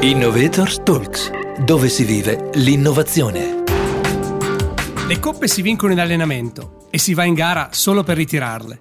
Innovators Talks, dove si vive l'innovazione. Le coppe si vincono in allenamento e si va in gara solo per ritirarle.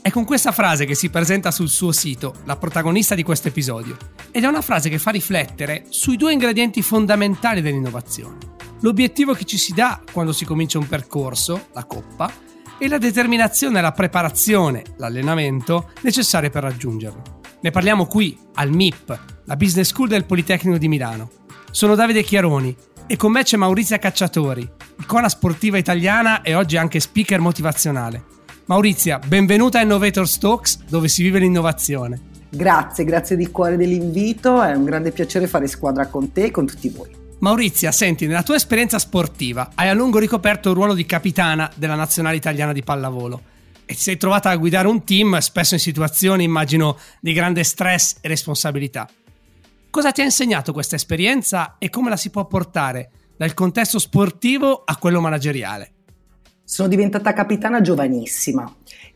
È con questa frase che si presenta sul suo sito la protagonista di questo episodio. Ed è una frase che fa riflettere sui due ingredienti fondamentali dell'innovazione. L'obiettivo che ci si dà quando si comincia un percorso, la coppa, e la determinazione e la preparazione, l'allenamento, necessarie per raggiungerlo. Ne parliamo qui, al MIP, la Business School del Politecnico di Milano. Sono Davide Chiaroni e con me c'è Maurizia Cacciatori, icona sportiva italiana e oggi anche speaker motivazionale. Maurizia, benvenuta a Innovators Talks, dove si vive l'innovazione. Grazie, grazie di cuore dell'invito, è un grande piacere fare squadra con te e con tutti voi. Maurizia, senti, nella tua esperienza sportiva hai a lungo ricoperto il ruolo di capitana della nazionale italiana di pallavolo e ti sei trovata a guidare un team spesso in situazioni, immagino, di grande stress e responsabilità. Cosa ti ha insegnato questa esperienza e come la si può portare dal contesto sportivo a quello manageriale? Sono diventata capitana giovanissima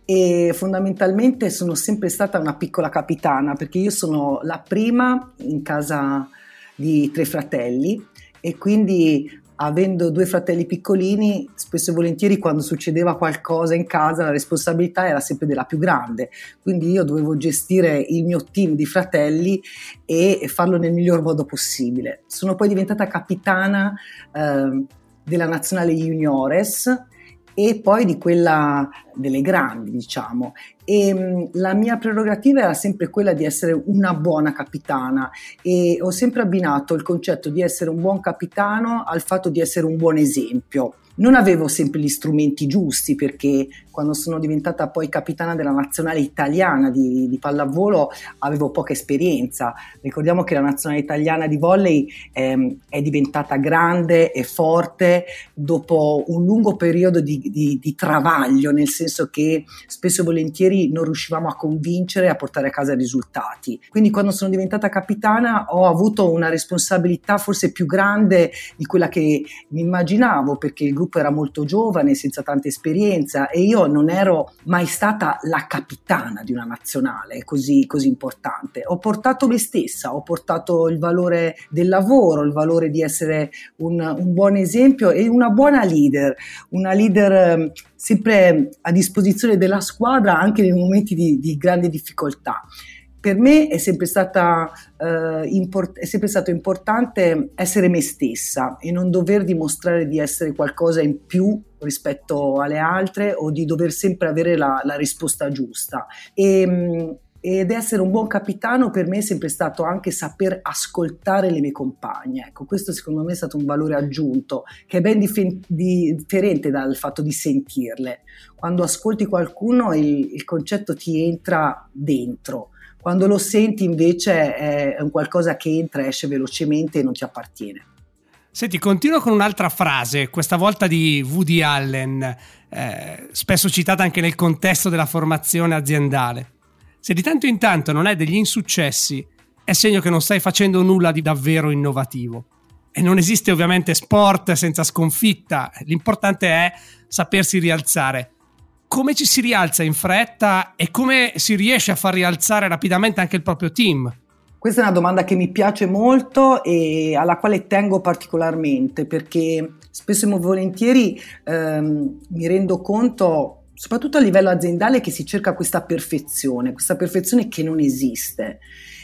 e fondamentalmente sono sempre stata una piccola capitana perché io sono la prima in casa di tre fratelli e quindi avendo due fratelli piccolini, spesso e volentieri quando succedeva qualcosa in casa la responsabilità era sempre della più grande, quindi io dovevo gestire il mio team di fratelli e farlo nel miglior modo possibile. Sono poi diventata capitana eh, della nazionale juniores e poi di quella delle grandi, diciamo. E mm, la mia prerogativa era sempre quella di essere una buona capitana e ho sempre abbinato il concetto di essere un buon capitano al fatto di essere un buon esempio. Non avevo sempre gli strumenti giusti perché quando sono diventata poi capitana della nazionale italiana di, di pallavolo avevo poca esperienza. Ricordiamo che la nazionale italiana di volley ehm, è diventata grande e forte dopo un lungo periodo di, di, di travaglio, nel senso che spesso e volentieri non riuscivamo a convincere e a portare a casa risultati. Quindi quando sono diventata capitana ho avuto una responsabilità forse più grande di quella che mi immaginavo perché il gruppo era molto giovane, senza tanta esperienza e io non ero mai stata la capitana di una nazionale così, così importante. Ho portato me stessa, ho portato il valore del lavoro, il valore di essere un, un buon esempio e una buona leader, una leader ehm, sempre a disposizione della squadra anche nei momenti di, di grande difficoltà per me è sempre, stata, eh, import- è sempre, stato importante essere me stessa e non dover dimostrare di essere qualcosa in più rispetto alle altre o di dover sempre avere la, la risposta giusta. E, mm, ed essere un buon capitano per me è sempre stato anche saper ascoltare le mie compagne. Ecco, questo secondo me è stato un valore aggiunto che è ben dif- differente dal fatto di sentirle. Quando ascolti qualcuno il, il concetto ti entra dentro quando lo senti invece è un qualcosa che entra, esce velocemente e non ti appartiene. Senti, continuo con un'altra frase, questa volta di Woody Allen, eh, spesso citata anche nel contesto della formazione aziendale. Se di tanto in tanto non hai degli insuccessi, è segno che non stai facendo nulla di davvero innovativo. E non esiste ovviamente sport senza sconfitta, l'importante è sapersi rialzare come ci si rialza in fretta e come si riesce a far rialzare rapidamente anche il proprio team? Questa è una domanda che mi piace molto e alla quale tengo particolarmente perché spesso e volentieri ehm, mi rendo conto, soprattutto a livello aziendale, che si cerca questa perfezione, questa perfezione che non esiste.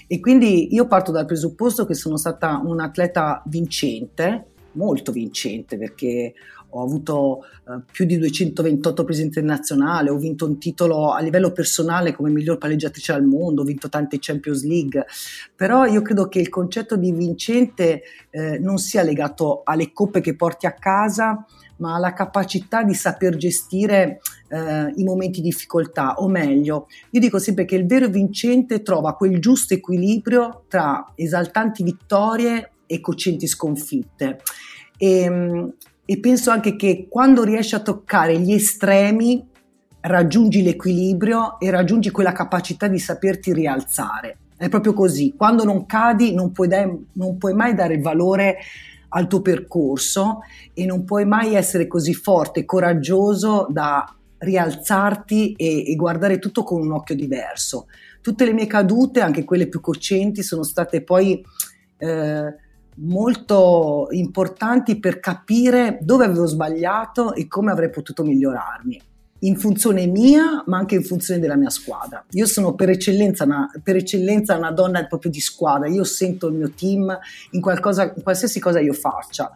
E quindi io parto dal presupposto che sono stata un atleta vincente, molto vincente perché ho avuto eh, più di 228 presenze nazionali, ho vinto un titolo a livello personale come miglior palleggiatrice al mondo, ho vinto tante Champions League, però io credo che il concetto di vincente eh, non sia legato alle coppe che porti a casa, ma alla capacità di saper gestire eh, i momenti di difficoltà, o meglio, io dico sempre che il vero vincente trova quel giusto equilibrio tra esaltanti vittorie e cocenti sconfitte. E, ehm, e penso anche che quando riesci a toccare gli estremi raggiungi l'equilibrio e raggiungi quella capacità di saperti rialzare. È proprio così, quando non cadi non puoi, dai, non puoi mai dare valore al tuo percorso e non puoi mai essere così forte e coraggioso da rialzarti e, e, guardare tutto con un occhio diverso. Tutte le mie cadute, anche quelle più cocenti, sono state poi eh, molto importanti per capire dove avevo sbagliato e come avrei potuto migliorarmi in funzione mia, ma anche in funzione della mia squadra. Io sono per eccellenza una, per eccellenza una donna proprio di squadra, io sento il mio team in, qualcosa, in qualsiasi cosa io faccia.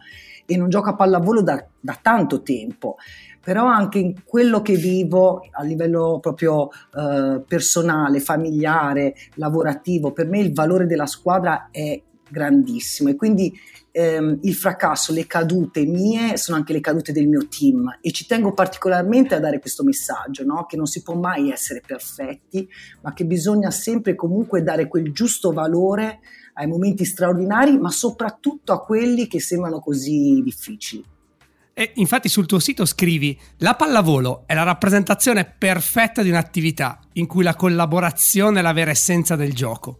E non gioco a pallavolo da, da tanto tempo. Però anche in quello che vivo a livello proprio eh, personale, familiare, lavorativo, per me il valore della squadra è grandissimo e quindi ehm, il fracasso, le cadute mie sono anche le cadute del mio team e ci tengo particolarmente a dare questo messaggio, no? che non si può mai essere perfetti, ma che bisogna sempre comunque dare quel giusto valore ai momenti straordinari, ma soprattutto a quelli che sembrano così difficili. E infatti sul tuo sito scrivi: La pallavolo è la rappresentazione perfetta di un'attività in cui la collaborazione è la vera essenza del gioco,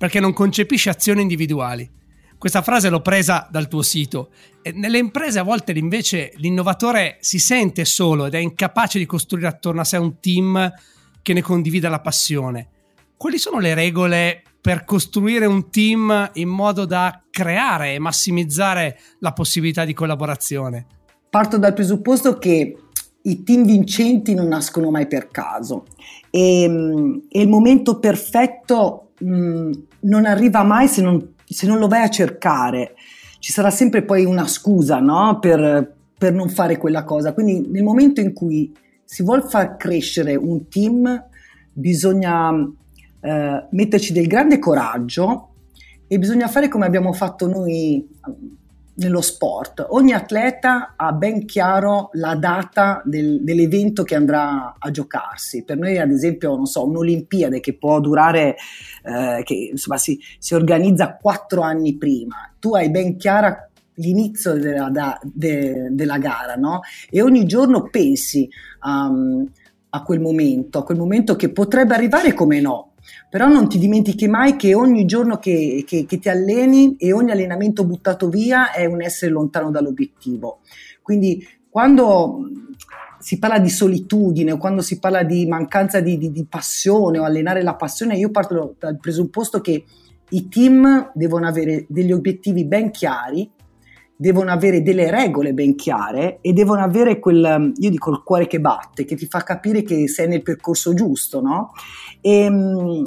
perché non concepisce azioni individuali questa frase l'ho presa dal tuo sito. Nelle imprese a volte invece l'innovatore si sente solo ed è incapace di costruire attorno a sé un team che ne condivida la passione. Quali sono le regole per costruire un team in modo da creare e massimizzare la possibilità di collaborazione? Parto dal presupposto che i team vincenti non nascono mai per caso e, ehm, e il momento perfetto mm, non arriva mai se non se non lo vai a cercare, ci sarà sempre poi una scusa no? per, per non fare quella cosa. Quindi nel momento in cui si vuole far crescere un team, bisogna eh, metterci del grande coraggio e bisogna fare come abbiamo fatto noi nello sport. Ogni atleta ha ben chiaro la data del, dell'evento che andrà a giocarsi. Per noi, ad esempio, non so, un'Olimpiade che può durare, eh, che insomma si, si, organizza quattro anni prima. Tu hai ben chiara l'inizio della, da, de, della gara, no? E ogni giorno pensi um, a quel momento, a quel momento che potrebbe arrivare come no, però non ti dimentichi mai che ogni giorno che, che, che, ti alleni e ogni allenamento buttato via è un essere lontano dall'obiettivo. Quindi quando si parla di solitudine quando si parla di mancanza di, di, di passione o allenare la passione, io parto dal presupposto che i team devono avere degli obiettivi ben chiari devono avere delle regole ben chiare e devono avere quel, io dico il cuore che batte, che ti fa capire che sei nel percorso giusto, no? E, ehm,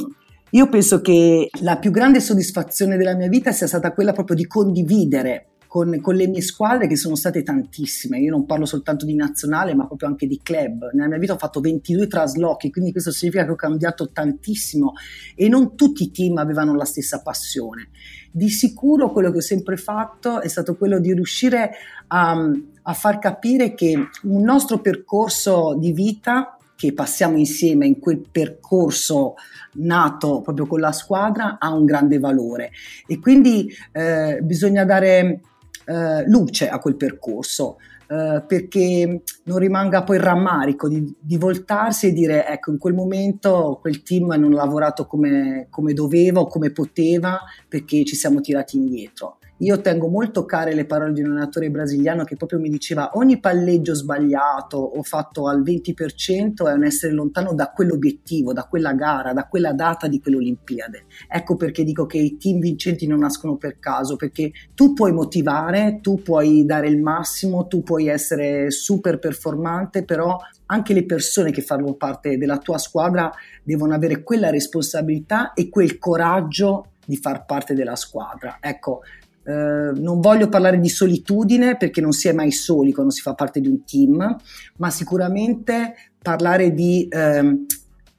io penso che la più grande soddisfazione della mia vita sia stata quella proprio di condividere con, con, le mie squadre che sono state tantissime, io non parlo soltanto di nazionale ma proprio anche di club, nella mia vita ho fatto 22 traslochi, quindi questo significa che ho cambiato tantissimo. E non tutti i team avevano la stessa passione. Di sicuro quello che ho sempre fatto è stato quello di riuscire a, a far capire che un nostro percorso di vita che passiamo insieme in quel percorso nato proprio con la squadra ha un grande valore. E quindi eh, bisogna dare eh, luce a quel percorso. Uh, perché non rimanga poi il rammarico di, di, voltarsi e dire ecco in quel momento quel team non ha lavorato come, come doveva o come poteva perché ci siamo tirati indietro. Io tengo molto care le parole di un allenatore brasiliano che proprio mi diceva ogni palleggio sbagliato o fatto al 20% è un essere lontano da quell'obiettivo, da quella gara, da quella data di quell'Olimpiade. Ecco perché dico che i team vincenti non nascono per caso, perché tu puoi motivare, tu puoi dare il massimo, tu puoi essere super performante, però anche le persone che fanno parte della tua squadra devono avere quella responsabilità e quel coraggio di far parte della squadra. Ecco, eh, non voglio parlare di solitudine perché non si è mai soli quando si fa parte di un team, ma sicuramente parlare di eh,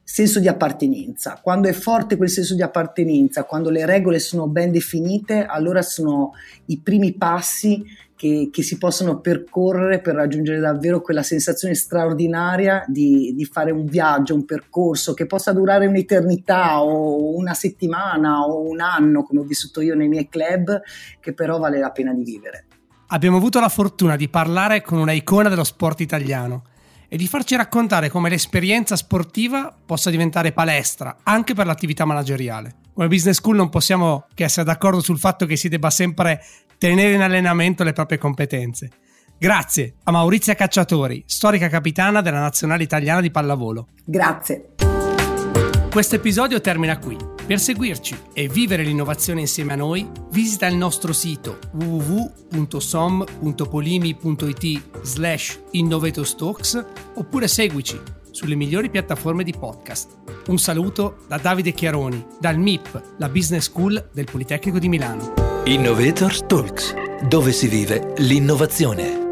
senso di appartenenza. Quando è forte quel senso di appartenenza, quando le regole sono ben definite, allora sono i primi passi che, che, si possono percorrere per raggiungere davvero quella sensazione straordinaria di, di, fare un viaggio, un percorso che possa durare un'eternità o una settimana o un anno, come ho vissuto io nei miei club, che però vale la pena di vivere. Abbiamo avuto la fortuna di parlare con una icona dello sport italiano e di farci raccontare come l'esperienza sportiva possa diventare palestra anche per l'attività manageriale. Come business school non possiamo che essere d'accordo sul fatto che si debba sempre tenere in allenamento le proprie competenze. Grazie a Maurizia Cacciatori, storica capitana della nazionale italiana di pallavolo. Grazie. Questo episodio termina qui. Per seguirci e vivere l'innovazione insieme a noi, visita il nostro sito www.som.polimi.it slash innovatorstalks oppure seguici sulle migliori piattaforme di podcast. Un saluto da Davide Chiaroni, dal MIP, la Business School del Politecnico di Milano. Innovator Talks, dove si vive l'innovazione.